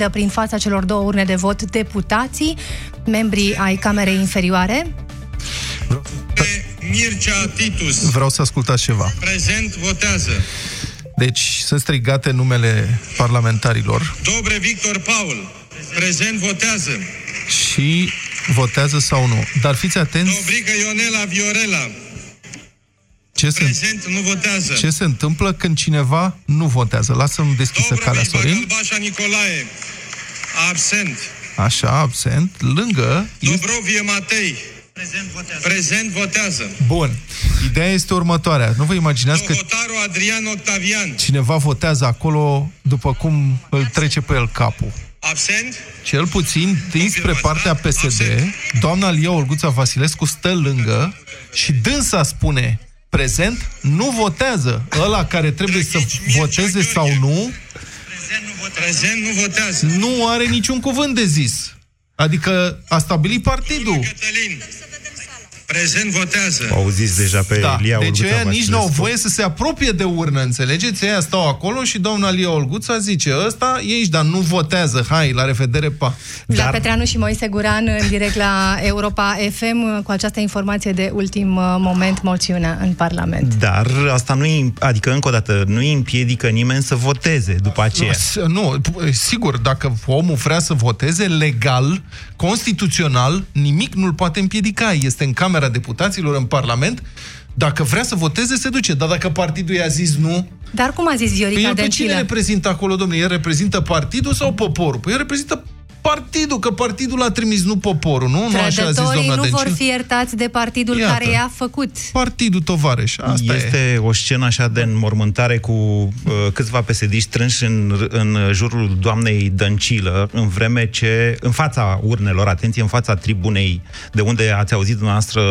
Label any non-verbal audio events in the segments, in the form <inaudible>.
dă prin fața celor două urne de vot deputații, membrii ai Camerei Inferioare. Mircea Titus. Vreau să ascultați ceva. Prezent votează. Deci sunt strigate numele parlamentarilor. Dobre Victor Paul. Prezent votează. Și votează sau nu. Dar fiți atenți... Dobrică Ionela Viorela. Ce se, Prezent nu votează. ce se întâmplă când cineva nu votează? Lasă-mi deschisă calea, Dobrovici Sorin. Bacalbașa Nicolae. Absent. Așa, absent. Lângă... Este... Dobrovie Matei. Prezent votează. Prezent votează. Bun. Ideea este următoarea. Nu vă imaginați că Dohotaru Adrian Octavian. cineva votează acolo după cum îl trece pe el capul. Absent. Cel puțin, dinspre Confirmați, partea da? PSD, Absent. doamna Lia Olguța Vasilescu stă lângă și dânsa spune prezent, nu votează. Ăla care trebuie să Drăghici Mircea voteze sau Gheorghe. nu, Prezent nu votează. nu are niciun cuvânt de zis. Adică a stabilit partidul. Cătălin. Prezent votează. Auziți deja pe Da, Lia deci Olguța ăia nici Vasilescu. nu au voie să se apropie de urnă, înțelegeți? Ăia stau acolo și doamna Lia Olguța zice, ăsta e aici, dar nu votează, hai, la revedere, pa. Dar... La Dar- Petreanu și Moise Guran în direct la Europa FM cu această informație de ultim uh, moment moțiunea în Parlament. Dar asta nu îi, adică încă o dată, nu îi împiedică nimeni să voteze după aceea. S- Nu, p- sigur, dacă omul vrea să voteze legal, constituțional, nimic nu-l poate împiedica. Este în Camera Deputaților, în Parlament. Dacă vrea să voteze, se duce. Dar dacă partidul i-a zis nu, Dar cum a zis păi Viorica el pe cine Dăncilă? reprezintă acolo, domnule? El reprezintă partidul sau poporul? Păi el reprezintă partidul, că partidul l-a trimis, nu poporul, nu? Nu așa a zis Trădătorii doamna nu vor Dăncilă? fi iertați de partidul Iată. care i-a făcut. Partidul tovarăș, asta e. este o scenă așa de înmormântare cu uh, câțiva pesediști strânși în, în jurul doamnei Dăncilă, în vreme ce, în fața urnelor, atenție, în fața tribunei, de unde ați auzit dumneavoastră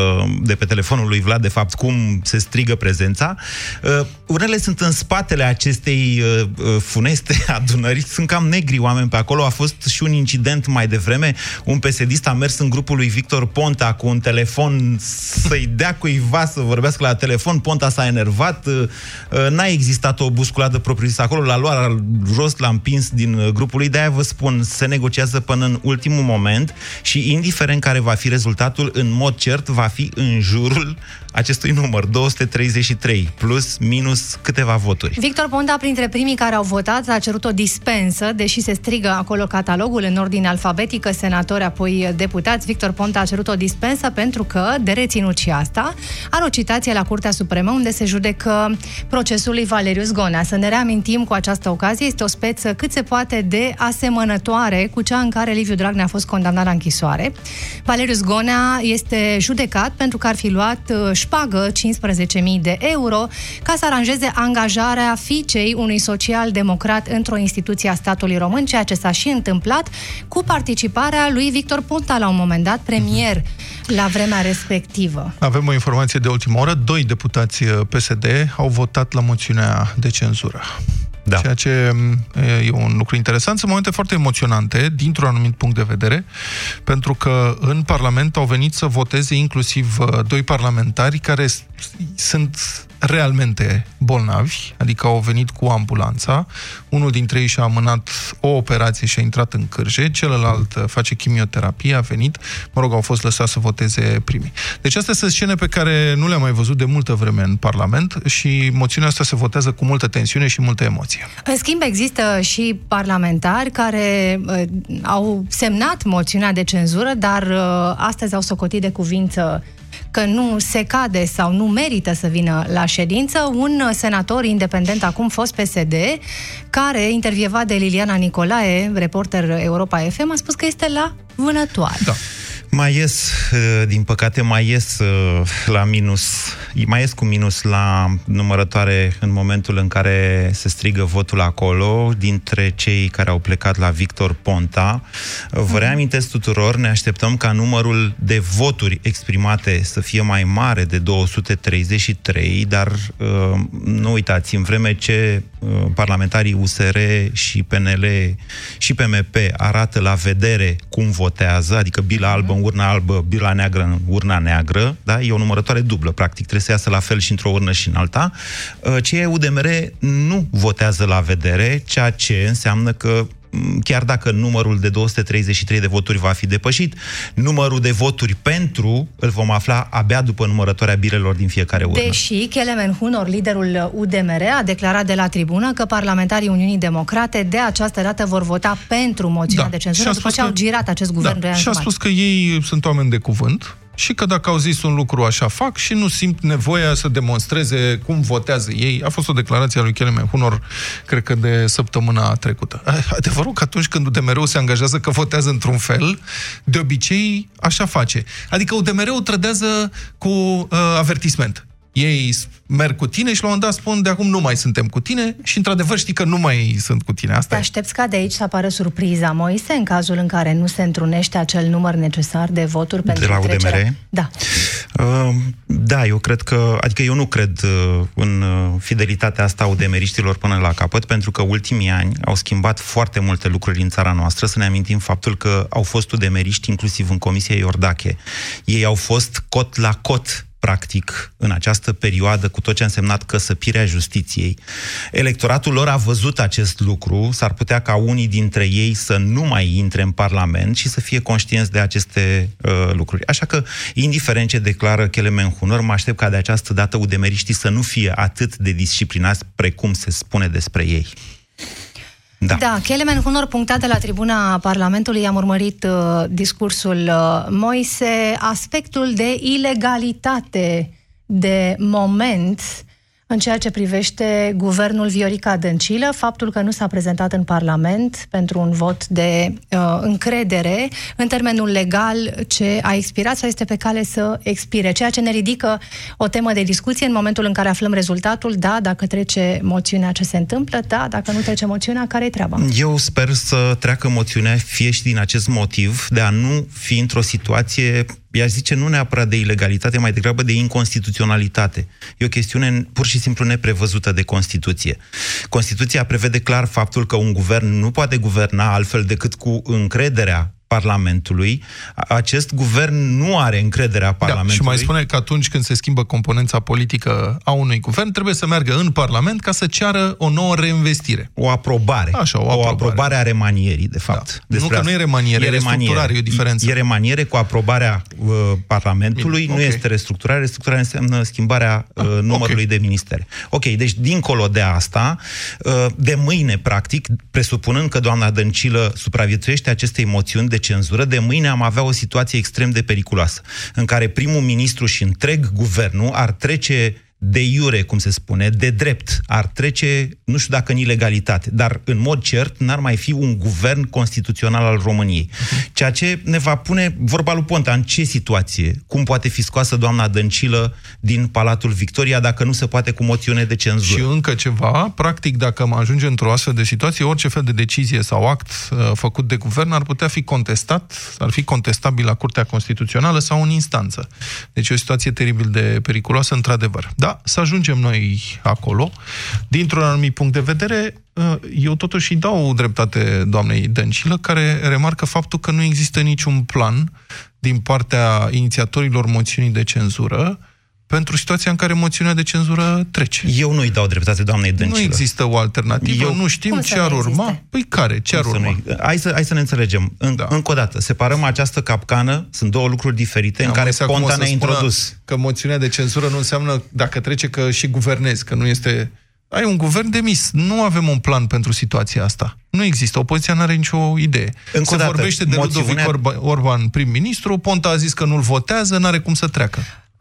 de pe telefonul lui Vlad, de fapt, cum se strigă prezența, uh, urnele sunt în spatele acestei uh, uh, funeste adunări, sunt cam negri oameni pe acolo, a fost și un incident mai devreme, un pesedist a mers în grupul lui Victor Ponta cu un telefon să-i dea cuiva să vorbească la telefon, Ponta s-a enervat, uh, uh, n-a existat o busculadă propriu-zisă acolo, l-a luat la jos, l-a împins din uh, grupul lui, de-aia vă spun, se negociază până în ultimul moment și indiferent care va fi rezultatul, în mod cert va fi în jurul acestui număr, 233, plus, minus câteva voturi. Victor Ponta, printre primii care au votat, a cerut o dispensă, deși se strigă acolo catalogul în ordine alfabetică, senatori, apoi deputați. Victor Ponta a cerut o dispensă pentru că, de reținut și asta, are o citație la Curtea Supremă unde se judecă procesul lui Valerius Gonea. Să ne reamintim cu această ocazie, este o speță cât se poate de asemănătoare cu cea în care Liviu Dragnea a fost condamnat la închisoare. Valerius Gonea este judecat pentru că ar fi luat uh, șpagă 15.000 de euro ca să aranjeze angajarea fiicei unui social-democrat într-o instituție a statului român, ceea ce s-a și întâmplat cu participarea lui Victor Ponta la un moment dat, premier la vremea respectivă. Avem o informație de ultimă oră. Doi deputați uh, PSD au votat la moțiunea de cenzură. Da. Ceea ce m, e un lucru interesant. Sunt momente foarte emoționante, dintr-un anumit punct de vedere, pentru că în Parlament au venit să voteze inclusiv uh, doi parlamentari care s- sunt realmente bolnavi, adică au venit cu ambulanța. Unul dintre ei și-a amânat o operație și a intrat în cârje, celălalt uh, face chimioterapie, a venit, mă rog, au fost lăsați să voteze primii. Deci astea sunt scene pe care nu le-am mai văzut de multă vreme în Parlament și moțiunea asta se votează cu multă tensiune și multă emoție. În schimb, există și parlamentari care uh, au semnat moțiunea de cenzură, dar uh, astăzi au socotit de cuvință că nu se cade sau nu merită să vină la ședință, un uh, senator independent, acum fost PSD, care, intervievat de Liliana Nicolae, reporter Europa FM, a spus că este la vânătoare. Da. Mai ies, uh, din păcate, mai ies uh, la minus, mai ies cu minus la numărătoare în momentul în care se strigă votul acolo, dintre cei care au plecat la Victor Ponta. Uh, Vă reamintesc tuturor, ne așteptăm ca numărul de voturi exprimate să fie mai mare de 233, dar uh, nu uitați, în vreme ce uh, parlamentarii USR și PNL și PMP arată la vedere cum votează, adică bila albă în urna albă, bila neagră în urna neagră, da? e o numărătoare dublă, practic, trebuie să iasă la fel și într-o urnă și în alta. Uh, Cei UDMR nu votează la vedere, ceea ce înseamnă că chiar dacă numărul de 233 de voturi va fi depășit, numărul de voturi pentru îl vom afla abia după numărătoarea birelor din fiecare urnă. Deși Kelemen Hunor, liderul UDMR, a declarat de la tribună că parlamentarii Uniunii Democrate de această dată vor vota pentru moțiunea Da. de cenzură Și a după spus ce au că- girat acest guvern Da. de Și a spus că ei sunt oameni de cuvânt și că dacă au zis un lucru așa fac și nu simt nevoia să demonstreze cum votează ei. A fost o declarație a lui Kelemen Hunor, cred că de săptămâna trecută. Adevărul că atunci când UDMR-ul se angajează că votează într-un fel, de obicei așa face. Adică UDMR-ul trădează cu uh, avertisment. Ei s- merg cu tine și la un moment dat spun de acum nu mai suntem cu tine și într-adevăr știi că nu mai sunt cu tine. Asta Te e. aștepți ca de aici să apară surpriza, Moise, în cazul în care nu se întrunește acel număr necesar de voturi pentru la trecerea- UDMR? Da. Uh, da, eu cred că, adică eu nu cred uh, în uh, fidelitatea asta a udemeriștilor până la capăt, pentru că ultimii ani au schimbat foarte multe lucruri în țara noastră. Să ne amintim faptul că au fost udemeriști inclusiv în Comisia Iordache. Ei au fost cot la cot practic, în această perioadă, cu tot ce a însemnat căsăpirea justiției. Electoratul lor a văzut acest lucru, s-ar putea ca unii dintre ei să nu mai intre în Parlament și să fie conștienți de aceste uh, lucruri. Așa că, indiferent ce declară Kelemen Hunor, mă aștept ca de această dată udemeriștii să nu fie atât de disciplinați precum se spune despre ei. Da. Da, Kelemen Hunor, punctat de la tribuna Parlamentului, am urmărit uh, discursul uh, Moise, aspectul de ilegalitate de moment în ceea ce privește guvernul Viorica Dăncilă, faptul că nu s-a prezentat în Parlament pentru un vot de uh, încredere în termenul legal ce a expirat sau este pe cale să expire, ceea ce ne ridică o temă de discuție în momentul în care aflăm rezultatul, da, dacă trece moțiunea ce se întâmplă, da, dacă nu trece moțiunea, care e treaba? Eu sper să treacă moțiunea, fie și din acest motiv, de a nu fi într-o situație, i-aș zice, nu neapărat de ilegalitate, mai degrabă de inconstituționalitate. E o chestiune pur și simplu neprevăzută de Constituție. Constituția prevede clar faptul că un guvern nu poate guverna altfel decât cu încrederea Parlamentului. Acest guvern nu are încrederea Parlamentului. Da, și mai spune că atunci când se schimbă componența politică a unui guvern, trebuie să meargă în Parlament ca să ceară o nouă reinvestire. O aprobare. Așa, o o aprobare. aprobare a remanierii, de fapt. Da. Nu că nu e remaniere, e restructurare, e o diferență. E remaniere cu aprobarea uh, Parlamentului, Bine, nu ok. este restructurare. Restructurare înseamnă schimbarea uh, numărului ok. de ministere. Ok, deci dincolo de asta, uh, de mâine, practic, presupunând că doamna Dăncilă supraviețuiește acestei moțiuni de cenzură, de mâine am avea o situație extrem de periculoasă, în care primul ministru și întreg guvernul ar trece de iure, cum se spune, de drept, ar trece, nu știu dacă în ilegalitate, dar în mod cert n-ar mai fi un guvern constituțional al României. Ceea ce ne va pune vorba lui Ponta, în ce situație? Cum poate fi scoasă doamna Dăncilă din Palatul Victoria dacă nu se poate cu moțiune de cenzură? Și încă ceva, practic, dacă am ajunge într-o astfel de situație, orice fel de decizie sau act uh, făcut de guvern ar putea fi contestat, ar fi contestabil la Curtea Constituțională sau în instanță. Deci e o situație teribil de periculoasă, într-adevăr. Da, să ajungem noi acolo. Dintr-un anumit punct de vedere, uh, eu totuși îi dau dreptate doamnei Dăncilă, care remarcă faptul că nu există niciun plan din partea inițiatorilor moțiunii de cenzură pentru situația în care moțiunea de cenzură trece. Eu nu-i dau dreptate doamnei Dăncilă. Nu există o alternativă, Eu- Eu... nu știm Cum să ce nu ar urma. existe? Păi care? Ce ar Să urma? nu- Hai să, hai să ne înțelegem. În, Da. Încă o dată, separăm această capcană, sunt două lucruri diferite în Am care înțeles acum Ponta o să ne-a spună introdus. Că moțiunea de cenzură nu înseamnă, dacă trece, că și guvernezi, că nu este... Ai un guvern demis. Nu avem un plan pentru situația asta. Nu există. Opoziția nu are nicio idee. Încă Se o dată, vorbește de moțiunea- Ludovic Orba- Orban prim-ministru, Ponta a zis că nu-l votează, n-are cum să treacă.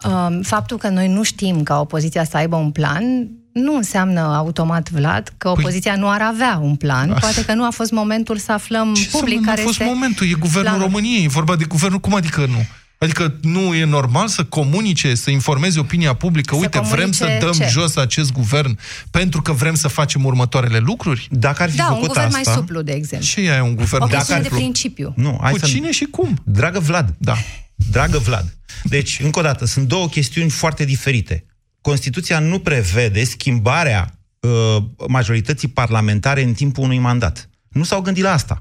Um, Faptul că noi nu știm ca opoziția să aibă un plan nu înseamnă automat, Vlad, că opoziția nu ar avea un plan. Poate că nu a fost momentul să aflăm Ce public să, care nu a fost este momentul, e guvernul planul. României, e vorba de guvernul, cum adică nu? Adică nu e normal să comunice, să informeze opinia publică, Să uite, vrem să comunice dăm ce? jos acest guvern pentru că vrem să facem următoarele lucruri? Dacă ar fi Da, un făcut guvern asta... mai suplu, de exemplu. Ce e un guvern O mai chestiune de suplu? principiu. Nu, hai Cu să... cine și cum? Dragă Vlad, Da. Dragă Vlad. Deci, încă o dată, sunt două chestiuni foarte diferite. Constituția nu prevede schimbarea uh, majorității parlamentare în timpul unui mandat. Nu s-au gândit la asta.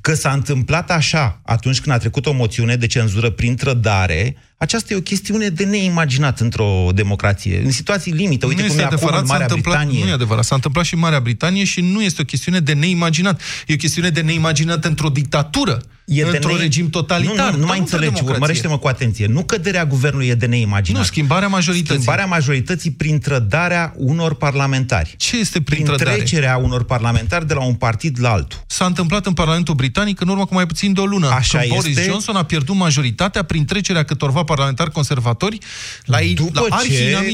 Că s-a întâmplat așa atunci când a trecut o moțiune de cenzură prin trădare, Aceasta e o chestiune de neimaginat într-o democrație. În situații limite, uite nu cum e acum în Marea Britanie. Nu e adevărat, s-a întâmplat și în Marea Britanie și nu este o chestiune de neimaginat. E o chestiune de neimaginat într-o dictatură e într-un ne... regim totalitar. Nu, nu, nu mai înțelegi, urmărește-mă cu atenție. Nu căderea guvernului e de neimaginat. Nu, schimbarea majorității. Schimbarea majorității prin trădarea unor parlamentari. Ce este prin, prin trădare? trecerea unor parlamentari de la un partid la altul. S-a întâmplat în Parlamentul Britanic în urmă cu mai puțin de o lună. Așa când este. Boris Johnson a pierdut majoritatea prin trecerea câtorva parlamentari conservatori la, după la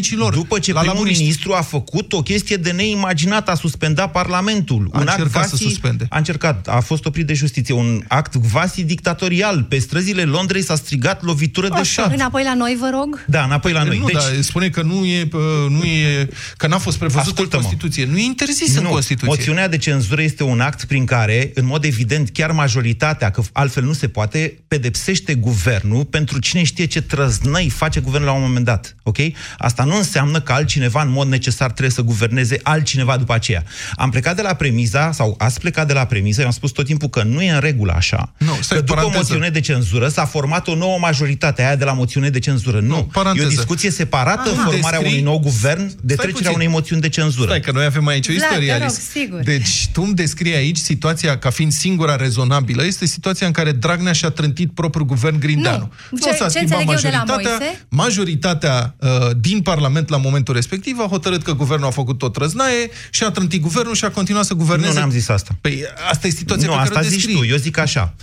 ce, lor. După ce la primul ministru a făcut o chestie de neimaginat, a suspendat Parlamentul. A un încercat act vasi, să suspende. A încercat, a fost oprit de justiție. Un act vasi dictatorial mondial. Pe străzile Londrei s-a strigat lovitură Așa. de șat. Înapoi la noi, vă rog? Da, înapoi la noi. Nu, deci... dar spune că nu e, nu e că n-a fost prevăzut în Constituție. Nu e interzis nu. în Constituție. Moțiunea de cenzură este un act prin care, în mod evident, chiar majoritatea, că altfel nu se poate, pedepsește guvernul pentru cine știe ce trăznăi face guvernul la un moment dat. Ok? Asta nu înseamnă că altcineva, în mod necesar, trebuie să guverneze altcineva după aceea. Am plecat de la premiza, sau ați plecat de la premiza, eu am spus tot timpul că nu e în regulă așa. Nu, stai, că după paranteză. o moțiune de cenzură s-a format o nouă majoritate, aia de la moțiune de cenzură. Nu, paranteză. e o discuție separată, Aha. formarea Descrii- unui nou guvern, de Stai trecerea puțin. unei moțiuni de cenzură. Stai, că noi avem aici o Vlad, istorie, te rog, Alice. sigur. Deci, tu îmi descrii aici situația ca fiind singura rezonabilă. Este situația în care Dragnea și-a trântit propriul guvern Grindeanu. Nu. Ce- s-a ce schimbat înțeleg eu de la majoritatea. Moise? Majoritatea uh, din Parlament la momentul respectiv a hotărât că guvernul a făcut o trăznaie și a trântit guvernul și a continuat să guverneze. Nu, n-am zis asta. Păi asta e situația Nu, pe care asta o zici descrii. tu, eu zic așa.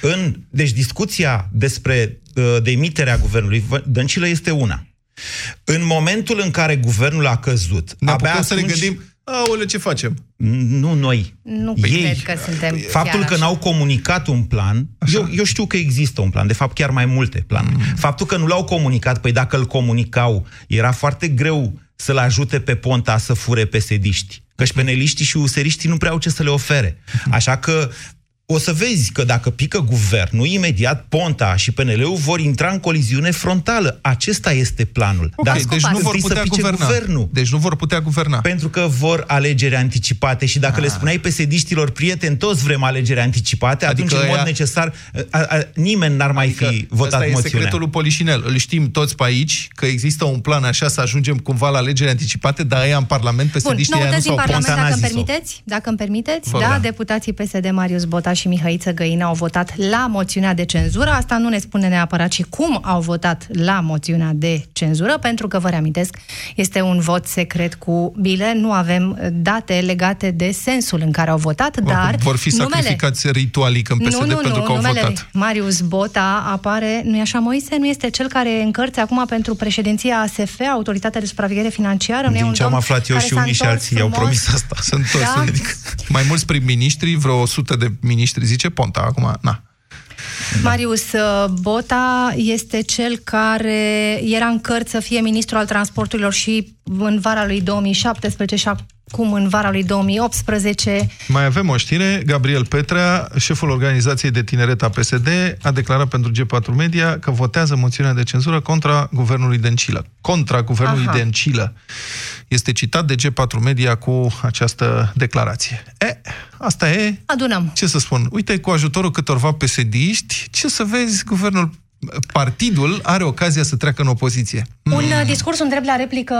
În, deci discuția despre uh, demiterea guvernului Vă- Dăncilă este una. În momentul în care guvernul a căzut, Ne abia apucăm să ne atunci, gândim, aoleu, ce facem? Nu noi. Nu Ei. cred că suntem Faptul chiar că așa. n-au comunicat un plan, eu, eu știu că există un plan, de fapt chiar mai multe planuri. Mm. Faptul că nu l-au comunicat, păi dacă îl comunicau, era foarte greu să-l ajute pe Ponta să fure pesediști. Căci peneliștii și useriștii nu prea au ce să le ofere. Așa că o să vezi că dacă pică guvernul, imediat Ponta și PNL-ul vor intra în coliziune frontală. Acesta este planul. Ok, Dar deci nu vor întâi să putea pice guverna. guvernul. Deci nu vor putea guverna. Pentru că vor alegeri anticipate și dacă ah. le spuneai pesediștilor, prieteni, toți vrem alegeri anticipate, Adică atunci, în mod aia- necesar, a, a, nimeni n-ar mai fi Adică votat ăsta e moțiunea. secretul lui Polișinel. Îl știm toți pe aici, că există un plan așa să ajungem cumva la alegeri anticipate, dar aia în Parlament, Bun, PSD-știi aia nu noutăți din s-au Parlament, Ponta dacă n-a îmi zis-o. permiteți, dacă îmi permiteți, Vă da, rog. deputații PSD Marius Botaș și Mihăiță Găină au votat la moțiunea de cenzură. Asta nu ne spune neapărat și cum au votat la moțiunea de cenzură, pentru că, vă reamintesc, este un vot secret cu bile, nu avem date legate de sensul în care au votat, dar vor fi numele... sacrificați ritualic în PSD nu, nu, pentru nu, că au numele votat. Marius Bota apare, nu-i așa, Moise? Nu este cel care în cărți acum pentru președinția ASF, Autoritatea de Supraveghere Financiară? Nu e Din un ce am domn aflat eu care și s-a unii și întors alții au frumos? promis asta. <laughs> Sunt toți, Da? sunt, adică, mai mulți prim-ministri, vreo 100 de ministri, zice Ponta, acum, na. Marius uh, Bota este cel care era în cărți să fie ministru al transporturilor și în vara lui 2017 și acum în vara lui 2018. Mai avem o știre. Gabriel Petrea, șeful organizației de tineret a PSD, a declarat pentru G4 Media că votează moțiunea de cenzură contra guvernului Dencilă. Contra guvernului Aha. Dencilă. Este citat de G4 Media cu această declarație. E, asta e Adunăm. ce să spun, uite, cu ajutorul câtorva pesediști, ce să vezi, guvernul, partidul are ocazia să treacă în opoziție. Un uh, discurs, un drept la replică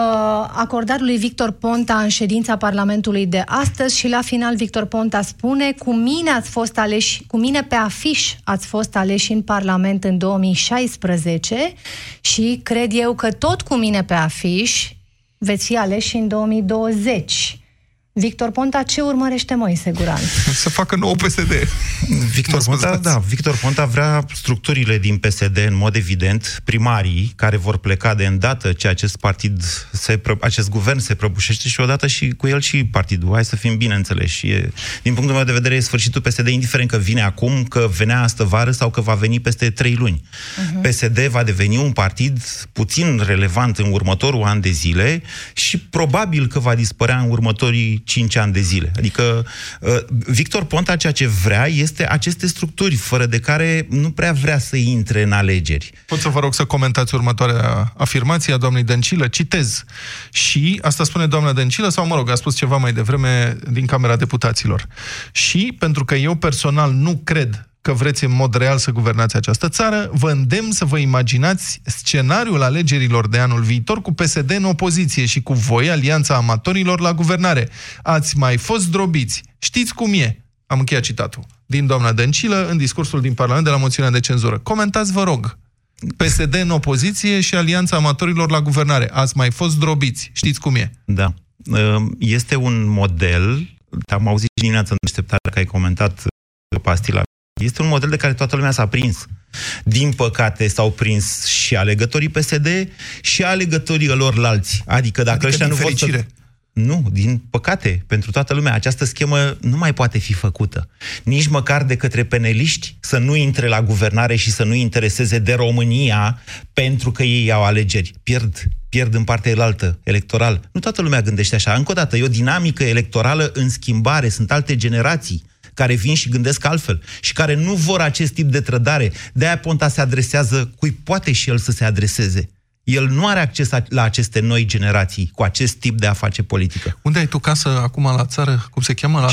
acordat lui Victor Ponta în ședința Parlamentului de astăzi și la final Victor Ponta spune cu mine ați fost aleși, cu mine pe afiș ați fost aleși în Parlament în 2016 și cred eu că tot cu mine pe afiș veți fi aleși în 2020. Victor Ponta, ce urmărește Moise Guran? Să facă nou PSD. Victor Mă Ponta, scuzați. da, Victor Ponta vrea structurile din PSD, în mod evident, primarii, care vor pleca de îndată ce acest partid, se, pră- acest guvern se prăbușește și odată și cu el și partidul. Hai să fim bine înțeleși. E, din punctul meu de vedere, e sfârșitul PSD, indiferent că vine acum, că venea astă vară sau că va veni peste trei luni. PSD va deveni un partid puțin relevant în următorul an de zile și probabil că va dispărea în următorii cinci ani de zile. Adică uh, Victor Ponta ceea ce vrea este aceste structuri, fără de care nu prea vrea să intre în alegeri. Pot să vă rog să comentați următoarea afirmație a doamnei Dăncilă, citez. Și, asta spune doamna Dăncilă, sau mă rog, a spus ceva mai devreme din Camera Deputaților. Și, pentru că eu personal nu cred că vreți în mod real să guvernați această țară, vă îndemn să vă imaginați scenariul alegerilor de anul viitor cu PSD în opoziție și cu voi, Alianța Amatorilor, la guvernare. Ați mai fost drobiți. Știți cum e. Am încheiat citatul. Din doamna Dăncilă, în discursul din Parlament de la moțiunea de cenzură. Comentați, vă rog. PSD în opoziție și Alianța Amatorilor la guvernare. Ați mai fost drobiți. Știți cum e. Da. Este un model, am auzit dimineața în deșteptare că ai comentat pastila este un model de care toată lumea s-a prins. Din păcate s-au prins și alegătorii PSD și alegătorii lor lalți. Adică dacă adică ăștia nu vor să... Nu, din păcate, pentru toată lumea, această schemă nu mai poate fi făcută. Nici măcar de către peneliști să nu intre la guvernare și să nu intereseze de România pentru că ei au alegeri. Pierd, pierd în partea elaltă, electoral. Nu toată lumea gândește așa. Încă o dată, e o dinamică electorală în schimbare, sunt alte generații care vin și gândesc altfel și care nu vor acest tip de trădare. De-aia Ponta se adresează cui poate și el să se adreseze. El nu are acces la aceste noi generații cu acest tip de a face politică. Unde ai tu casă acum la țară? Cum se cheamă? La...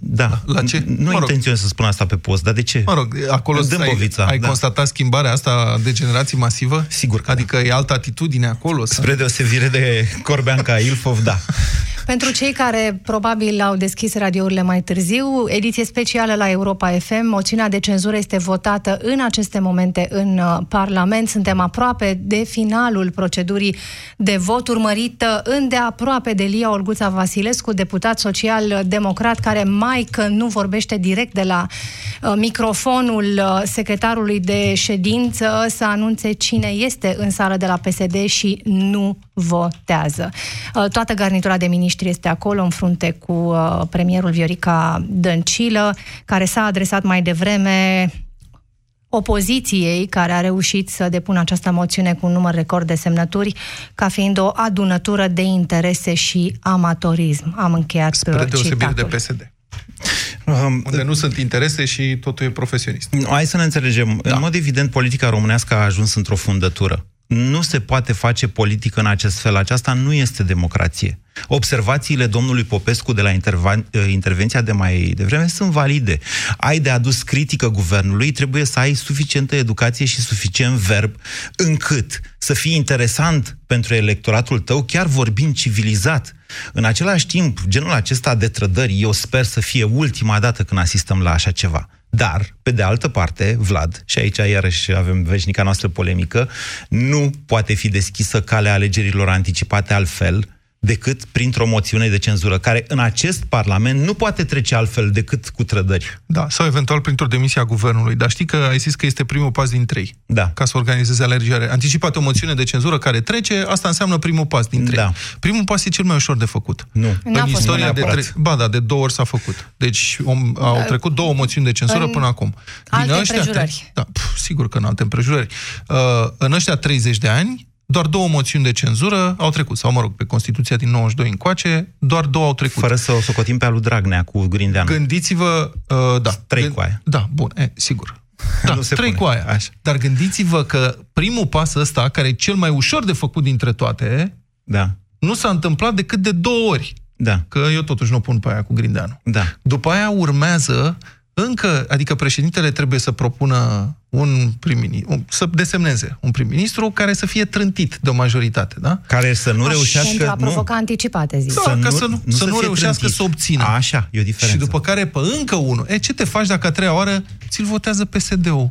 Da. La ce? Nu mă intenționez să spun asta pe post, dar de ce? Mă rog, acolo ai, ai da. constatat schimbarea asta de generații masivă? Sigur că Adică da. e altă atitudine acolo? Spre deosebire de Corbeanca Ilfov, da. <laughs> Pentru cei care probabil au deschis radiourile mai târziu, ediție specială la Europa FM, moțiunea de cenzură este votată în aceste momente în uh, Parlament. Suntem aproape de finalul procedurii de vot, urmărită îndeaproape de Lia Olguța Vasilescu, deputat social-democrat, care mai că nu vorbește direct de la uh, microfonul uh, secretarului de ședință să anunțe cine este în sală de la PSD și nu votează. Toată garnitura de miniștri miniștri este acolo în frunte cu uh, premierul Viorica Dăncilă, care s-a adresat mai devreme opoziției care a reușit să depună această moțiune cu un număr record de semnături ca fiind o adunătură de interese și amatorism. Am încheiat Spre uh, deosebire de PSD. Um, unde nu sunt interese și totul e profesionist. Hai să ne înțelegem. Da. În mod evident, politica românească a ajuns într-o fundătură. Nu se poate face politică în acest fel. Aceasta nu este democrație. Observațiile domnului Popescu de la interva- eh, intervenția de mai devreme sunt valide. Ai de adus critică guvernului, trebuie să ai suficientă educație și suficient verb încât să fii interesant pentru electoratul tău, chiar vorbind civilizat. În același timp, genul acesta de trădări, eu sper să fie ultima dată când asistăm la așa ceva. Dar, pe de altă parte, Vlad, și aici iarăși avem veșnica noastră polemică, nu poate fi deschisă calea alegerilor anticipate altfel, decât printr-o moțiune de cenzură, care în acest Parlament nu poate trece altfel decât cu trădări. Da, sau eventual printr-o demisie a guvernului. Dar știi că ai zis că este primul pas din trei. Da. Ca să organizeze alegerile. Anticipată o moțiune de cenzură care trece, asta înseamnă primul pas din trei. Da. Primul pas e cel mai ușor de făcut. Nu. În istoria de trei... Ba da, de două ori s-a făcut. Deci om, au da. trecut două moțiuni de cenzură în până acum. Din alte ăștia, împrejurări. Da, pf, sigur că în alte împrejurări. Uh, în ăștia 30 de ani, doar două moțiuni de cenzură au trecut, sau mă rog, pe Constituția din 92 încoace, doar două au trecut. Fără să o socotim pe alu Dragnea cu Grindeanu. Gândiți-vă, uh, da. Trei cu aia. Da, bun, e, sigur. <laughs> Da, nu se trei cu aia. Așa. Dar gândiți-vă că primul pas ăsta, care e cel mai ușor de făcut dintre toate, da. nu s-a întâmplat decât de două ori. Da. Că eu totuși nu pun pe aia cu Grindeanu. Da. După aia urmează încă, adică președintele trebuie să propună un prim să desemneze un prim-ministru care să fie trântit de o majoritate, da? Care să nu reușească... Pentru a provoca nu. anticipate, zic. Da, să ca nu, să nu, nu să, să nu reușească trântit. să obțină. A, așa, e o diferență. Și după care, pe încă unul, e, ce te faci dacă a treia oară ți-l votează PSD-ul?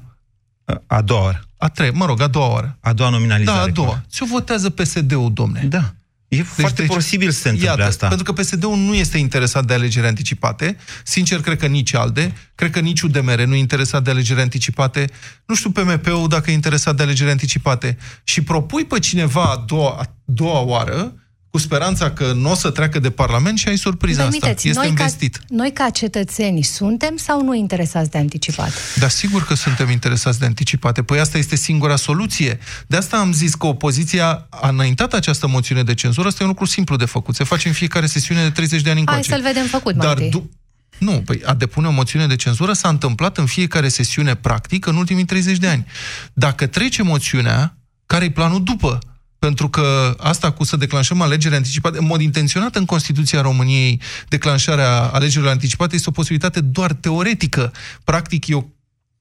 A doua oară. A treia, mă rog, a doua oară. A doua nominalizare. Da, a doua. Ți-o votează PSD-ul, domne. Da. E deci, foarte deci, posibil să se întâmple iată, asta. Pentru că PSD-ul nu este interesat de alegeri anticipate. Sincer, cred că nici ALDE. Cred că nici UDMR nu e interesat de alegeri anticipate. Nu știu PMP-ul dacă e interesat de alegeri anticipate. Și propui pe cineva a doua, a doua oară cu speranța că nu o să treacă de Parlament și ai surpriza asta. Este noi investit. Ca, noi ca cetățeni suntem sau nu interesați de anticipate? Da, sigur că suntem interesați de anticipate. Păi asta este singura soluție. De asta am zis că opoziția a înaintat această moțiune de cenzură. Asta e un lucru simplu de făcut. Se face în fiecare sesiune de 30 de ani încoace. Hai să-l vedem făcut Dar mai nu, păi a depune o moțiune de cenzură s-a întâmplat în fiecare sesiune practic în ultimii 30 de ani. Dacă trece moțiunea, care e planul după? Pentru că asta cu să declanșăm alegeri anticipate, în mod intenționat în Constituția României, declanșarea alegerilor anticipate este o posibilitate doar teoretică. Practic, e o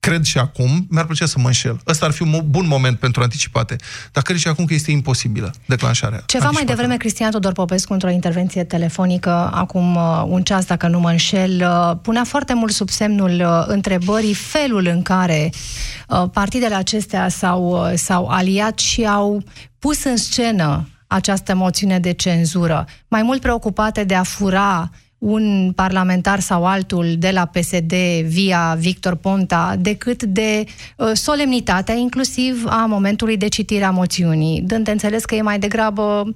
cred și acum, mi-ar plăcea să mă înșel. Ăsta ar fi un bun moment pentru anticipate. Dar cred și acum că este imposibilă declanșarea. Ceva mai devreme, Cristian Tudor Popescu, într-o intervenție telefonică, acum uh, un ceas, dacă nu mă înșel, uh, punea foarte mult sub semnul uh, întrebării felul în care partidele acestea s-au, s-au aliat și au pus în scenă această moțiune de cenzură, mai mult preocupate de a fura un parlamentar sau altul de la PSD via Victor Ponta decât de uh, solemnitatea inclusiv a momentului de citire a moțiunii, dând de înțeles că e mai degrabă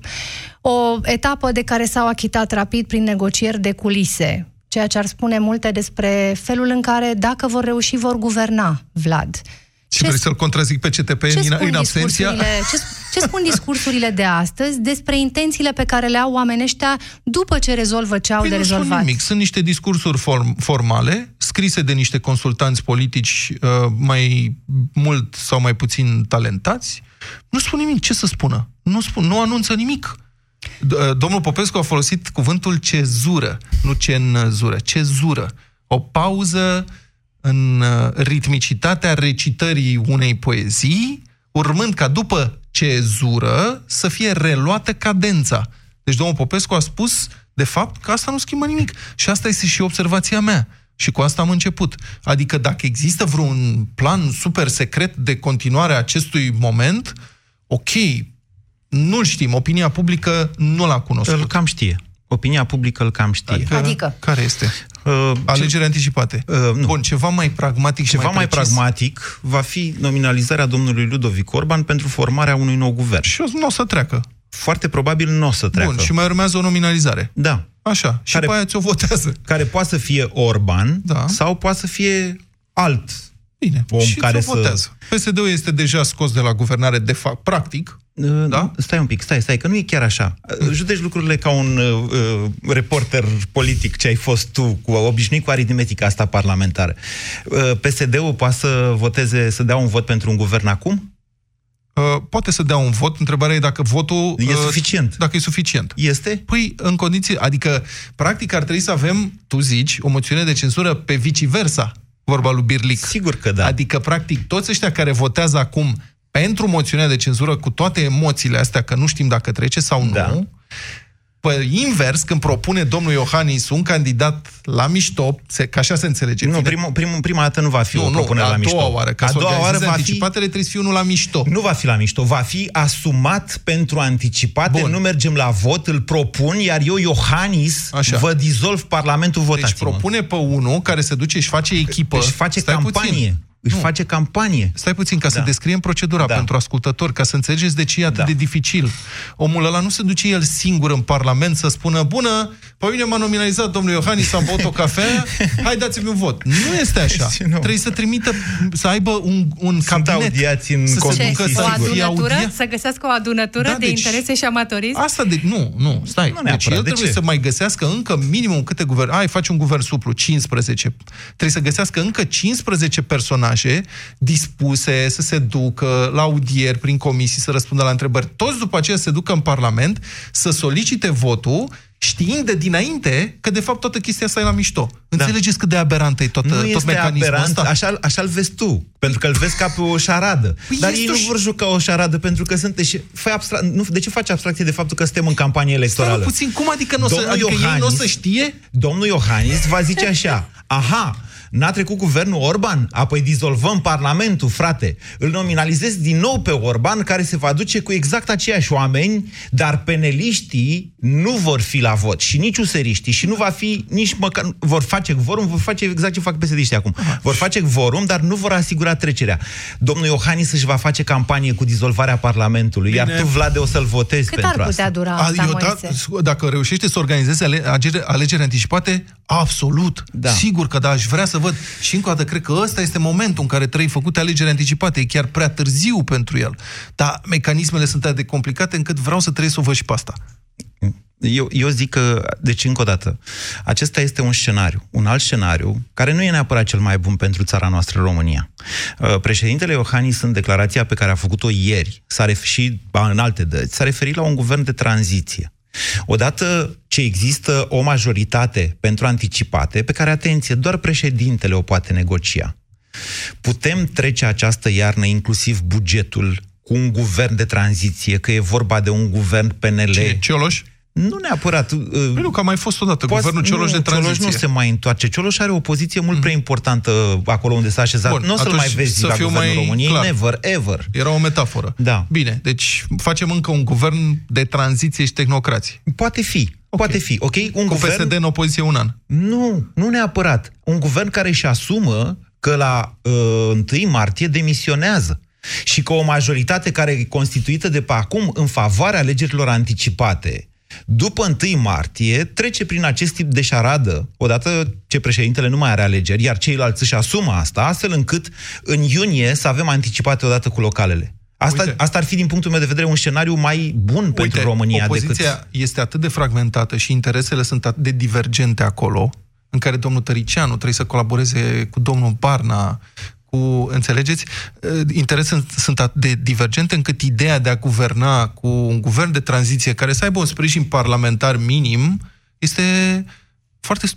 o etapă de care s-au achitat rapid prin negocieri de culise, ceea ce ar spune multe despre felul în care, dacă vor reuși, vor guverna, Vlad. Și ce vrei să-l contrazic pe CTP în, în absenția? Ce, ce spun discursurile de astăzi despre intențiile pe care le au oamenii ăștia după ce rezolvă ce au păi de rezolvat? Nu nimic. Sunt niște discursuri form, formale, scrise de niște consultanți politici uh, mai mult sau mai puțin talentați. Nu spun nimic. Ce să spună? Nu, spun, nu anunță nimic. Uh, domnul Popescu a folosit cuvântul cezură, nu cenzură, cezură. O pauză în uh, ritmicitatea recitării unei poezii, urmând ca după cezură să fie reluată cadența. Deci domnul Popescu a spus, de fapt, că asta nu schimbă nimic. Și asta este și observația mea. Și cu asta am început. Adică dacă există vreun plan super secret de continuare a acestui moment, ok, nu știm, opinia publică nu l-a cunoscut. Îl cam știe. Opinia publică îl cam știe. Adică? adică? Care este? Uh, Alegeri ce... anticipate. Uh, nu. Bun, ceva mai pragmatic Ceva și mai, mai pragmatic va fi nominalizarea domnului Ludovic Orban pentru formarea unui nou guvern. Și nu o să treacă. Foarte probabil nu o să treacă. Bun, și mai urmează o nominalizare. Da. Așa. Și care, pe aia ți-o votează. Care poate să fie Orban da. sau poate să fie alt Bine, om și care să... votează. PSD-ul este deja scos de la guvernare, de fapt, practic, Uh, da? Stai un pic, stai, stai, că nu e chiar așa. Uh, judeci lucrurile ca un uh, uh, reporter politic ce ai fost tu, cu obișnuit cu aritmetica asta parlamentară. Uh, PSD-ul poate să voteze, să dea un vot pentru un guvern acum? Uh, poate să dea un vot. Întrebarea e dacă votul... E uh, suficient. Dacă e suficient. Este? Păi, în condiții... Adică, practic, ar trebui să avem, tu zici, o moțiune de cenzură pe viceversa, vorba lui Birlic. Sigur că da. Adică, practic, toți ăștia care votează acum pentru moțiunea de cenzură cu toate emoțiile astea, că nu știm dacă trece sau da. nu, pe invers, când propune domnul Iohannis un candidat la mișto, se, ca așa se înțelege. Nu, primul, primul, prima dată nu va fi nu, o propunere nu, la mișto. a doua oară, ca a să doua oară va anticipatele fi... trebuie să fie unul la mișto. Nu va fi la mișto, va fi asumat pentru anticipate, Bun. nu mergem la vot, îl propun, iar eu, Iohannis, așa. vă dizolv Parlamentul votați Deci propune pe unul care se duce și face echipă. Își face Stai campanie. Puțin își nu. face campanie. Stai puțin, ca da. să descriem procedura da. pentru ascultători, ca să înțelegeți de ce e atât da. de dificil. Omul ăla nu se duce el singur în Parlament să spună, bună, pe mine m-a nominalizat domnul Iohannis, am băut o cafea, hai dați-mi un vot. Nu este așa. <laughs> nu. Trebuie să trimită, să aibă un, un Sunt cabinet. audiați în să se ducă, să o adunătură, audia... să găsească o adunătură da, de deci, interese și amatorism? Asta de, nu, nu, stai. Nu deci el de trebuie ce? să mai găsească încă minimum câte guvern, ai, faci un guvern suplu, 15. Trebuie să găsească încă 15 personaje dispuse să se ducă la audieri prin comisii, să răspundă la întrebări. Toți după aceea se ducă în Parlament să solicite votul știind de dinainte că de fapt toată chestia asta e la mișto. Da. Înțelegeți cât de aberant e tot, nu tot este mecanismul aberant, ăsta? Așa, așa-l vezi tu, pentru că îl vezi ca pe o șaradă. Păi Dar ei nu vor juca o șaradă pentru că sunteți... Fai abstra... nu, de ce faci abstracție de faptul că suntem în campanie electorală? Stai puțin, cum adică nu o să, adică Iohannis, ei nu o să știe? Domnul Iohannis va zice așa, aha, N-a trecut guvernul Orban? Apoi dizolvăm Parlamentul, frate. Îl nominalizez din nou pe Orban, care se va duce cu exact aceiași oameni, dar peneliștii nu vor fi la vot și nici useriștii și nu va fi nici măcar... Vor face vorum, vor face exact ce fac psd acum. Vor face vorum, dar nu vor asigura trecerea. Domnul Iohannis își va face campanie cu dizolvarea Parlamentului, Bine. iar tu, Vlade, o să-l votezi Cât pentru ar putea asta. dura asta, eu, da, Dacă reușește să organizeze alegeri, alegeri anticipate, absolut. Da. Sigur că da, aș vrea să văd. Și încă o dată, cred că ăsta este momentul în care trebuie făcute alegeri anticipate. E chiar prea târziu pentru el. Dar mecanismele sunt atât de complicate încât vreau să trebuie să o văd și pe asta. Eu, eu zic că, deci încă o dată, acesta este un scenariu. Un alt scenariu, care nu e neapărat cel mai bun pentru țara noastră, România. Uh, președintele Iohannis, în declarația pe care a făcut-o ieri, s-a referit și în alte dăți, s-a referit la un guvern de tranziție. Odată ce există o majoritate pentru anticipate, pe care, atenție, doar președintele o poate negocia. Putem trece această iarnă, inclusiv bugetul, cu un guvern de tranziție, că e vorba de un guvern PNL. Ce, Cioloș? Nu neapărat. Uh, păi nu, că a mai fost odată Poate, guvernul Cioloș nu, de tranziție. Cioloș nu se mai întoarce. Cioloș are o poziție mult mm. prea importantă acolo unde s-a așezat. Bun, nu o să-l mai vezi să la fiu guvernul mai României. Clar. Never, ever. Era o metaforă. Da. Bine, deci facem încă un guvern de tranziție și tehnocrație. Poate fi. Okay. Poate fi, ok? Un Cu guvern... PSD în opoziție un an. Nu, nu neapărat. Un guvern care își asumă că la uh, 1 martie demisionează și că o majoritate care e constituită de pe acum în favoarea alegerilor anticipate, după 1 martie, trece prin acest tip de șaradă, odată ce președintele nu mai are alegeri, iar ceilalți își asumă asta, astfel încât în iunie să avem anticipate odată cu localele. Asta, asta ar fi, din punctul meu de vedere, un scenariu mai bun Uite, pentru România opoziția decât... este atât de fragmentată și interesele sunt atât de divergente acolo, în care domnul Tăricianu trebuie să colaboreze cu domnul Barna, cu, înțelegeți, uh, interesele sunt atât de divergente încât ideea de a guverna cu un guvern de tranziție care să aibă un sprijin parlamentar minim este foarte...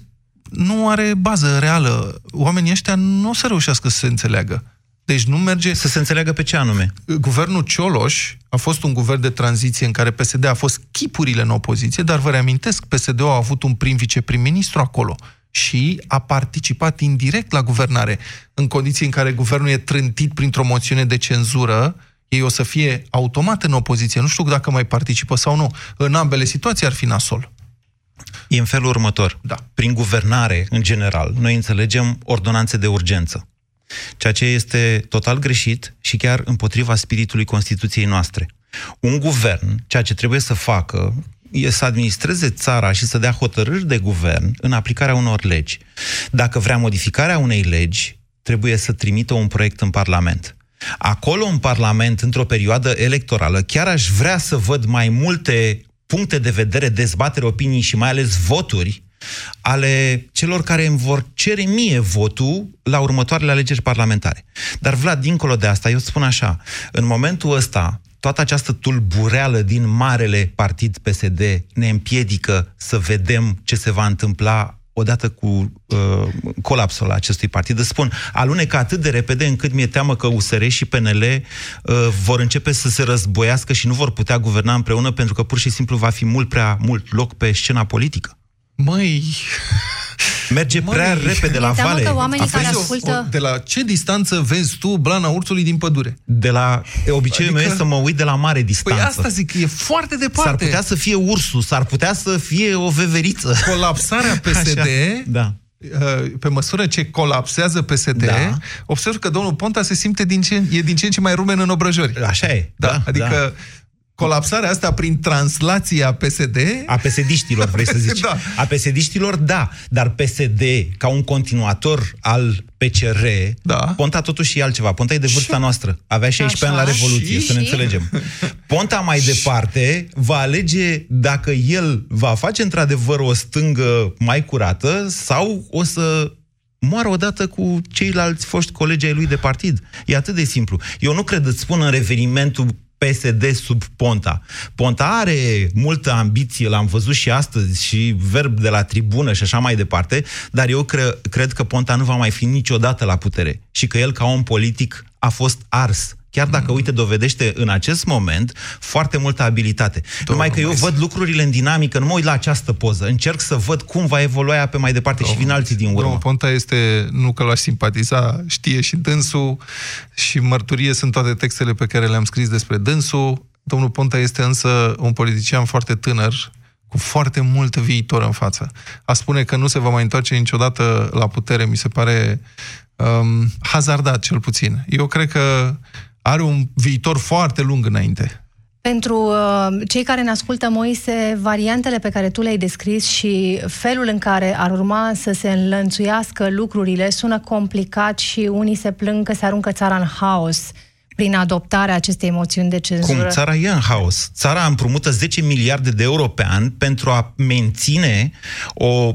nu are bază reală. Oamenii ăștia nu o să reușească să se înțeleagă. Deci nu merge... Să se înțeleagă pe ce anume? Guvernul Cioloș a fost un guvern de tranziție în care PSD a fost chipurile în opoziție, dar vă reamintesc, PSD-ul a avut un prim viceprim-ministru acolo și a participat indirect la guvernare. În condiții în care guvernul e trântit printr-o moțiune de cenzură, ei o să fie automat în opoziție. Nu știu dacă mai participă sau nu. În ambele situații ar fi nasol. E în felul următor. Da. Prin guvernare, în general, noi înțelegem ordonanțe de urgență. Ceea ce este total greșit și chiar împotriva spiritului Constituției noastre. Un guvern, ceea ce trebuie să facă, e să administreze țara și să dea hotărâri de guvern în aplicarea unor legi. Dacă vrea modificarea unei legi, trebuie să trimită un proiect în Parlament. Acolo, în Parlament, într-o perioadă electorală, chiar aș vrea să văd mai multe puncte de vedere, dezbatere, opinii și mai ales voturi ale celor care îmi vor cere mie votul la următoarele alegeri parlamentare. Dar, Vlad, dincolo de asta, eu spun așa, în momentul ăsta, toată această tulbureală din marele partid PSD ne împiedică să vedem ce se va întâmpla odată cu uh, colapsul acestui partid. Îți spun, alunecă atât de repede încât mi-e teamă că USR și PNL uh, vor începe să se războiască și nu vor putea guverna împreună pentru că pur și simplu va fi mult prea mult loc pe scena politică. Măi... Merge Măi, prea repede la vale. Că oamenii care ascultă... De la ce distanță vezi tu blana ursului din pădure? De la... Obiceiul adică... meu este să mă uit de la mare distanță. Păi asta zic, e foarte departe. S-ar putea să fie ursul, s-ar putea să fie o veveriță. Colapsarea PSD... <laughs> Așa, da uh, pe măsură ce colapsează PSD, da. observ că domnul Ponta se simte din ce, e din ce în ce mai rumen în obrăjori. Așa e. Da, da adică da colapsarea asta prin translația PSD... A PSD-știlor, vrei să zici. <laughs> da. A PSD-știlor, da. Dar PSD, ca un continuator al PCR, da. Ponta totuși e altceva. Ponta e de vârsta și... noastră. Avea 16 Așa, ani la Revoluție, și... să ne înțelegem. Ponta mai departe va alege dacă el va face într-adevăr o stângă mai curată sau o să moară odată cu ceilalți foști colegi ai lui de partid. E atât de simplu. Eu nu cred, îți spun în revenimentul PSD sub Ponta. Ponta are multă ambiție, l-am văzut și astăzi, și verb de la tribună și așa mai departe, dar eu cre- cred că Ponta nu va mai fi niciodată la putere și că el, ca om politic, a fost ars chiar dacă, uite, dovedește în acest moment foarte multă abilitate. Domnul Numai că eu văd lucrurile în dinamică, nu mă uit la această poză, încerc să văd cum va evolua pe mai departe Domnul, și vin alții din urmă. Domnul Ponta este, nu că l-aș simpatiza, știe și dânsul și mărturie sunt toate textele pe care le-am scris despre dânsul. Domnul Ponta este însă un politician foarte tânăr, cu foarte mult viitor în față. A spune că nu se va mai întoarce niciodată la putere, mi se pare um, hazardat, cel puțin. Eu cred că are un viitor foarte lung înainte. Pentru uh, cei care ne ascultă, Moise, variantele pe care tu le-ai descris și felul în care ar urma să se înlănțuiască lucrurile sună complicat și unii se plâng că se aruncă țara în haos prin adoptarea acestei moțiuni de cenzură. Cum? Țara e în haos. Țara împrumută 10 miliarde de euro pe an pentru a menține o... Uh,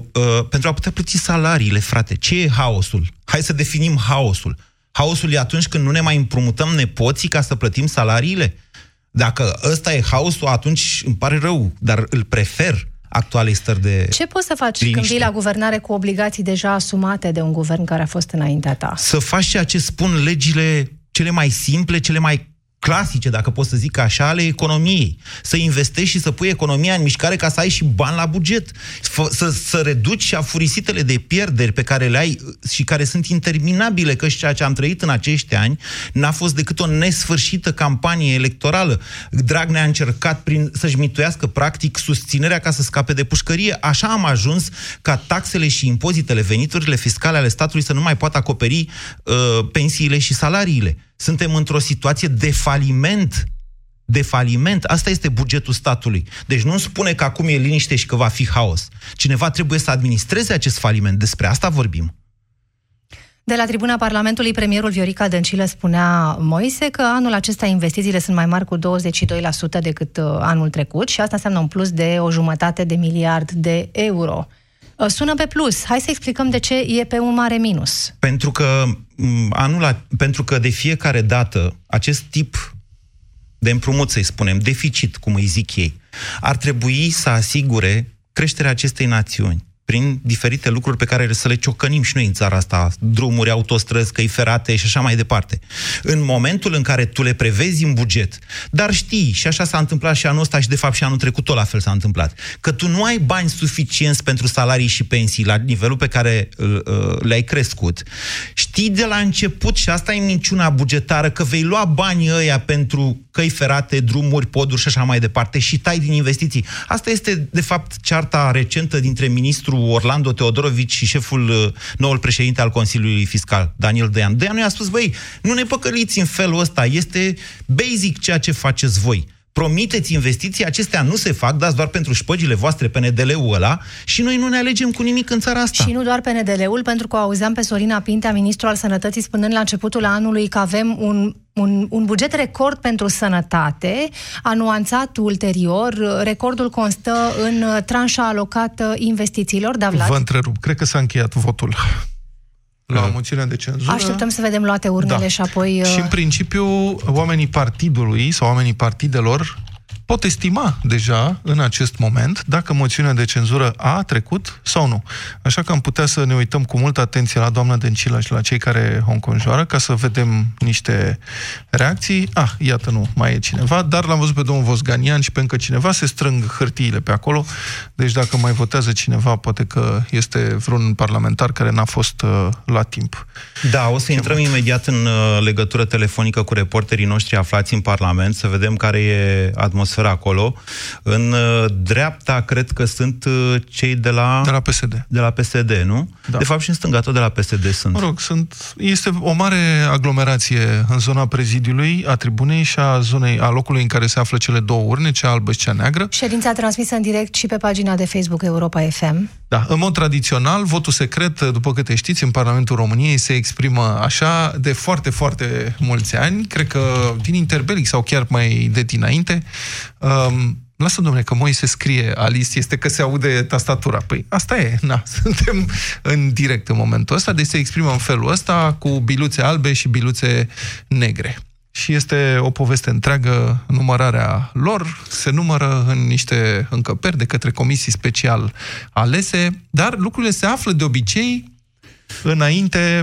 pentru a putea plăti salariile, frate. Ce e haosul? Hai să definim haosul Haosul e atunci când nu ne mai împrumutăm nepoții ca să plătim salariile? Dacă ăsta e haosul, atunci îmi pare rău, dar îl prefer. actualei stări de Ce poți să faci liniște. când vii la guvernare cu obligații deja asumate de un guvern care a fost înaintea ta? Să faci ceea ce spun legile cele mai simple, cele mai clasice, dacă pot să zic așa, ale economiei. Să investești și să pui economia în mișcare ca să ai și bani la buget. F- să, să reduci și afurisitele de pierderi pe care le ai și care sunt interminabile, că și ceea ce am trăit în acești ani n-a fost decât o nesfârșită campanie electorală. Dragnea a încercat prin să-și mituiască practic susținerea ca să scape de pușcărie. Așa am ajuns ca taxele și impozitele, veniturile fiscale ale statului să nu mai poată acoperi uh, pensiile și salariile. Suntem într-o situație de faliment. De faliment. Asta este bugetul statului. Deci nu spune că acum e liniște și că va fi haos. Cineva trebuie să administreze acest faliment. Despre asta vorbim. De la tribuna Parlamentului, premierul Viorica Dăncilă spunea Moise că anul acesta investițiile sunt mai mari cu 22% decât uh, anul trecut și asta înseamnă un plus de o jumătate de miliard de euro. Uh, Sună pe plus. Hai să explicăm de ce e pe un mare minus. Pentru că, m, anul, a- pentru că de fiecare dată acest tip de împrumut, să-i spunem, deficit, cum îi zic ei, ar trebui să asigure creșterea acestei națiuni prin diferite lucruri pe care să le ciocănim și noi în țara asta, drumuri, autostrăzi, căi ferate și așa mai departe. În momentul în care tu le prevezi în buget, dar știi, și așa s-a întâmplat și anul ăsta și de fapt și anul trecut tot la fel s-a întâmplat, că tu nu ai bani suficienți pentru salarii și pensii la nivelul pe care uh, uh, le-ai crescut, știi de la început, și asta e minciuna bugetară, că vei lua banii ăia pentru căi ferate, drumuri, poduri și așa mai departe și tai din investiții. Asta este, de fapt, cearta recentă dintre ministrul Orlando Teodorovici și șeful, uh, noul președinte al Consiliului Fiscal, Daniel Dean. Dean i-a spus, băi, nu ne păcăliți în felul ăsta, este basic ceea ce faceți voi. Promiteți investiții, acestea nu se fac, dați doar pentru șpăgile voastre PNDL-ul ăla și noi nu ne alegem cu nimic în țara asta. Și nu doar PNDL-ul, pentru că o auzeam pe Sorina Pintea, ministrul al sănătății, spunând la începutul anului că avem un, un, un buget record pentru sănătate, a nuanțat ulterior. Recordul constă în tranșa alocată investițiilor. Da, Vlad? Vă întrerup. Cred că s-a încheiat votul la Uh. moțiunea de cenzură. Așteptăm să vedem luate urnele Da. și apoi... Și în uh, principiu, oamenii partidului sau oamenii partidelor pot estima deja în acest moment dacă moțiunea de cenzură a trecut sau nu. Așa că am putea să ne uităm cu multă atenție la doamna Dăncilă și la cei care o înconjoară ca să vedem niște reacții. Ah, iată, nu, mai e cineva, dar l-am văzut pe domnul Vosganian și pe încă cineva, se strâng hârtiile pe acolo, deci dacă mai votează cineva, poate că este vreun parlamentar care n-a fost uh, la timp. Da, o să intrăm imediat în uh, legătură telefonică cu reporterii noștri aflați în Parlament, să vedem care e atmosfera acolo. În uh, dreapta, cred că sunt uh, cei de la... De la PSD. de la PSD, nu? Da. De fapt și în stânga tot de la PSD sunt. Mă rog, sunt, este o mare aglomerație în zona prezidiului, a tribunei și a, zonei, a locului în care se află cele două urne, cea albă și cea neagră. Ședința transmisă în direct și pe pagina de Facebook Europa FM. Da, în mod tradițional, votul secret, după câte știți, în Parlamentul României se exprimă așa de foarte, foarte mulți ani, cred că din interbelic sau chiar mai de dinainte. Um, Lasă, domnule, că Moise scrie Alice, este că se aude tastatura. Păi asta e, na, <laughs> suntem în direct în momentul ăsta, deci se exprimă în felul ăsta cu biluțe albe și biluțe negre. Și este o poveste întreagă, numărarea lor se numără în niște încăperi de către comisii special alese, dar lucrurile se află de obicei înainte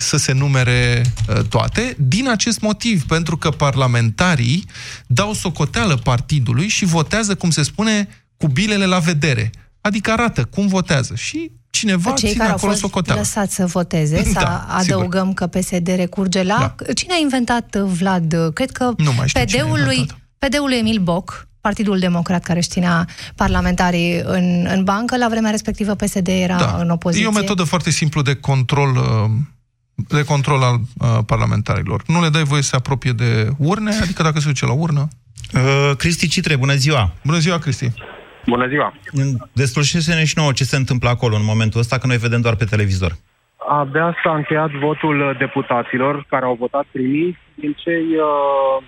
să se numere uh, toate, din acest motiv, pentru că parlamentarii dau socoteală partidului și votează, cum se spune, cu bilele la vedere. Adică arată cum votează. Și cineva Cei ține care au acolo fost socoteală. lăsați să voteze, <clears throat> să Da, adăugăm că PSD recurge la... Cine a inventat, uh, Vlad? Cred că Nu mai știu cine a PD-ul lui, inventat. PD-ul lui Emil Boc, Partidul Democrat care își ținea parlamentarii în, în bancă, la vremea respectivă PSD era Da. în opoziție. E o metodă foarte simplă de control uh, de control al uh, parlamentarilor. Nu le dai voie să se apropie de urne, adică dacă se duce la urnă. Uh, Cristi Citre, bună ziua! Bună ziua, Cristi! Bună ziua! Deslușește-ne și nouă ce se întâmplă acolo în momentul ăsta, că noi vedem doar pe televizor. Abia s-a încheiat votul uh, deputaților care au votat primii din cei uh,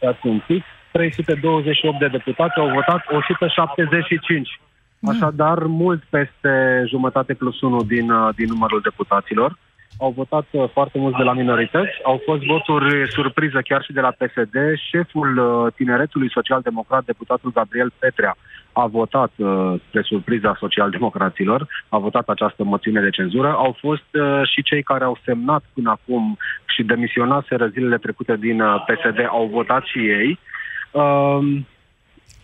dați un pic, 328 de deputați au votat 175. Așadar, mult peste jumătate plus unul din, uh, din numărul deputaților. Au votat uh, foarte mulți de la minorități, au fost voturi surpriză chiar și de la PSD. Șeful uh, tineretului social-democrat, deputatul Gabriel Petrea, a votat, uh, spre surpriza social-democraților, a votat această moțiune de cenzură. Au fost și cei care au semnat până acum și demisionaseră zilele trecute din PSD, au votat și ei. Um,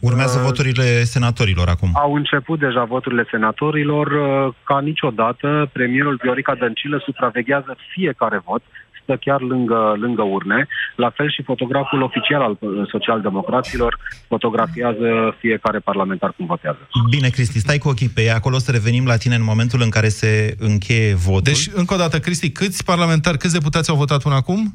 Urmează uh, voturile senatorilor acum. Au început deja voturile senatorilor. Uh, ca niciodată, premierul Viorica Dăncilă supraveghează fiecare vot, stă chiar lângă, lângă urne. La fel și fotograful oficial al uh, socialdemocraților fotografiază fiecare parlamentar cum votează. Bine, Cristi, stai cu ochii pe ea. Acolo să revenim la tine în momentul în care se încheie votul. Deci, încă o dată, Cristi, câți parlamentari, câți deputați au votat până acum?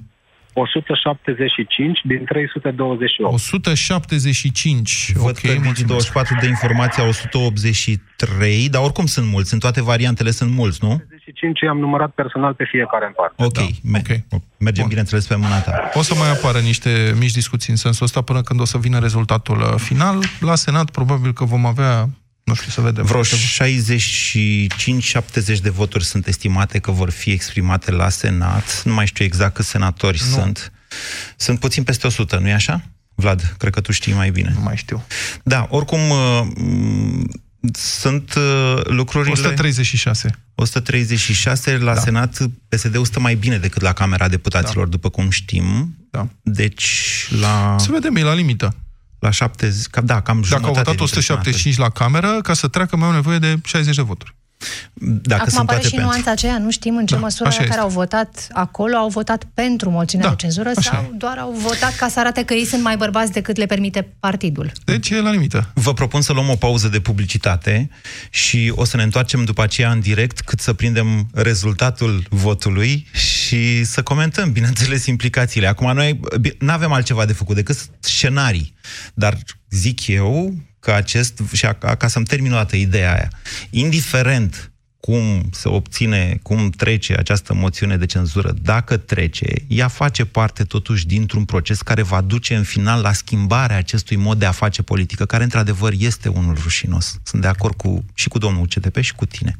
175 din 328. 175. Văd okay, că Digi 24 de informații 183, dar oricum sunt mulți, în toate variantele sunt mulți, nu? 175 am numărat personal pe fiecare în parte. Ok, da. okay. mergem Bun. bineînțeles pe mâna ta. O să mai apară niște mici discuții în sensul ăsta până când o să vină rezultatul uh, final. La Senat probabil că vom avea nu știu, să vedem. Vreo 65-70 de voturi sunt estimate că vor fi exprimate la Senat. Nu mai știu exact câți senatori nu. sunt. Sunt puțin peste 100, nu-i așa? Vlad, cred că tu știi mai bine. Nu mai știu. Da, oricum uh, sunt uh, lucrurile... 136. 136 la da. Senat, PSD-ul stă mai bine decât la Camera Deputaților, da. după cum știm. Da. Deci, la... Să vedem, e la limită la 70, cam, da, cam Dacă au votat 175 la cameră, ca să treacă mai au nevoie de 60 de voturi. Dacă Acum sunt apare și pentru. nuanța aceea, nu știm în ce da, măsură care este. au votat acolo, au votat pentru moțiunea da, de cenzură sau e. doar au votat ca să arate că ei sunt mai bărbați decât le permite partidul. Deci e la limită. Vă propun să luăm o pauză de publicitate și o să ne întoarcem după aceea în direct cât să prindem rezultatul votului și să comentăm, bineînțeles, implicațiile. Acum noi nu avem altceva de făcut decât scenarii, dar zic eu că acest, și a, ca să-mi termin o dată ideea aia, indiferent cum se obține, cum trece această moțiune de cenzură, dacă trece, ea face parte totuși dintr-un proces care va duce în final la schimbarea acestui mod de a face politică, care într-adevăr este unul rușinos. Sunt de acord cu, și cu domnul CTP și cu tine.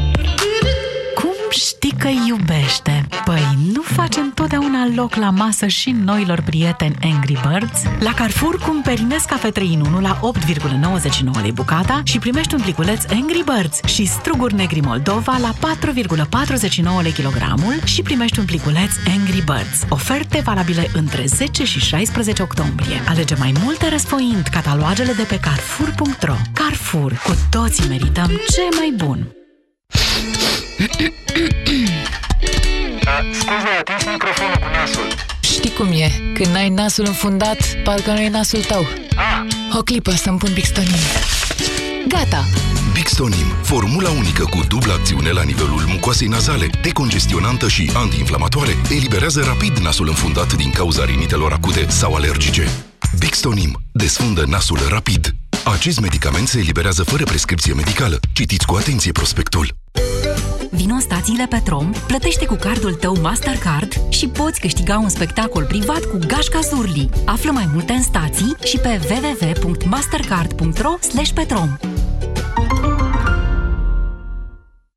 știi că iubește. Păi, nu facem totdeauna loc la masă și noilor prieteni Angry Birds? La Carrefour cumperi Nescafe 3 în 1 la 8,99 lei bucata și primești un pliculeț Angry Birds și struguri negri Moldova la 4,49 lei kilogramul și primești un pliculeț Angry Birds. Oferte valabile între 10 și 16 octombrie. Alege mai multe răsfoind catalogele de pe Carrefour.ro Carrefour. Cu toții merităm ce mai bun! Scuze, atins microfonul cu nasul. Știi cum e, când ai nasul înfundat, parcă nu e nasul tău. Ah. O clipă să-mi pun Bixtonin. Gata! Bixtonim, formula unică cu dublă acțiune la nivelul mucoasei nazale, decongestionantă și antiinflamatoare, eliberează rapid nasul înfundat din cauza rinitelor acute sau alergice. Bixtonim desfundă nasul rapid. Acest medicament se eliberează fără prescripție medicală. Citiți cu atenție prospectul. Vino în stațiile Petrom, plătește cu cardul tău Mastercard și poți câștiga un spectacol privat cu Gașca Zurli. Află mai multe în stații și pe www.mastercard.ro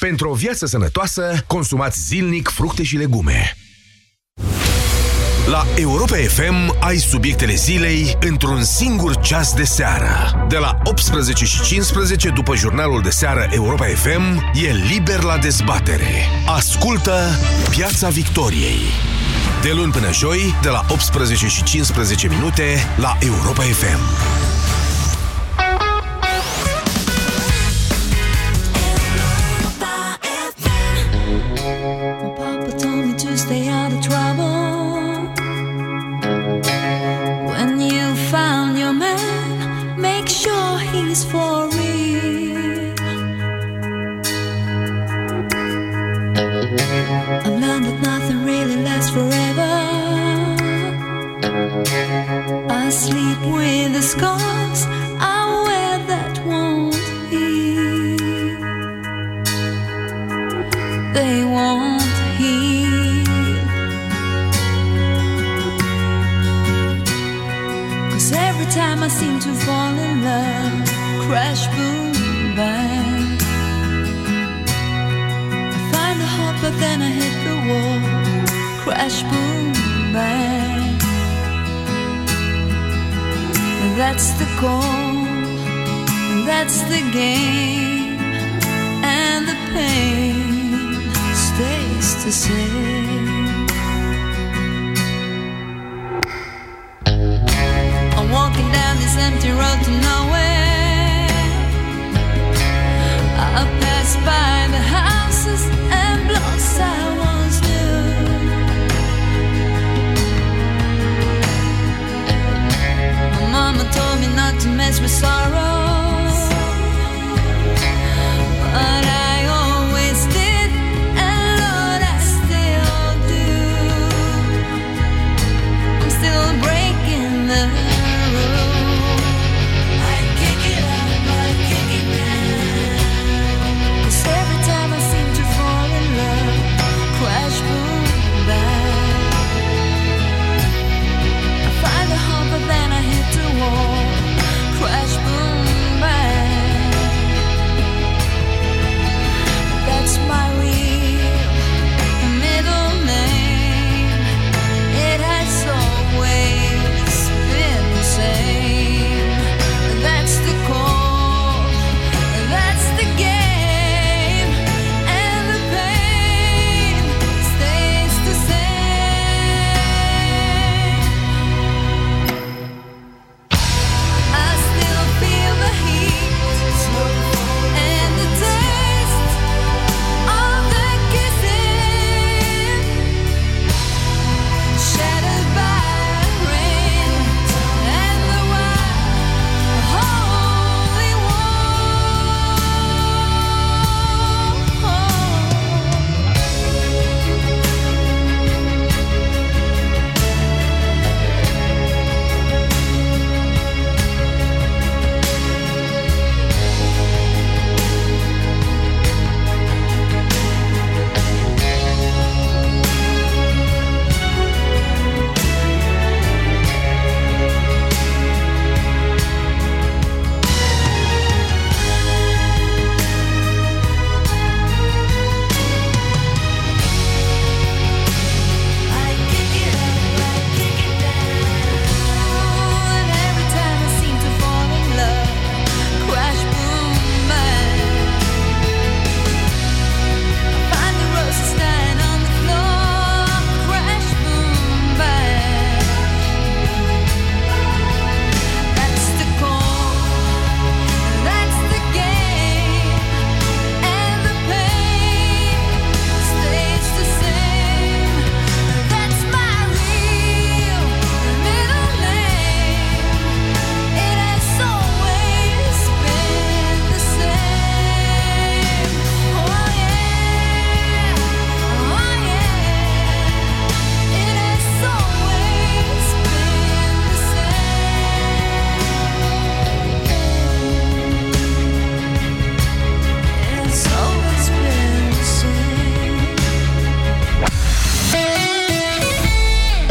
Pentru o viață sănătoasă, consumați zilnic fructe și legume. La Europa FM ai subiectele zilei într-un singur ceas de seară. De la 18 și 15 după jurnalul de seară Europa FM e liber la dezbatere. Ascultă Piața Victoriei. De luni până joi, de la 18 și 15 minute la Europa FM. for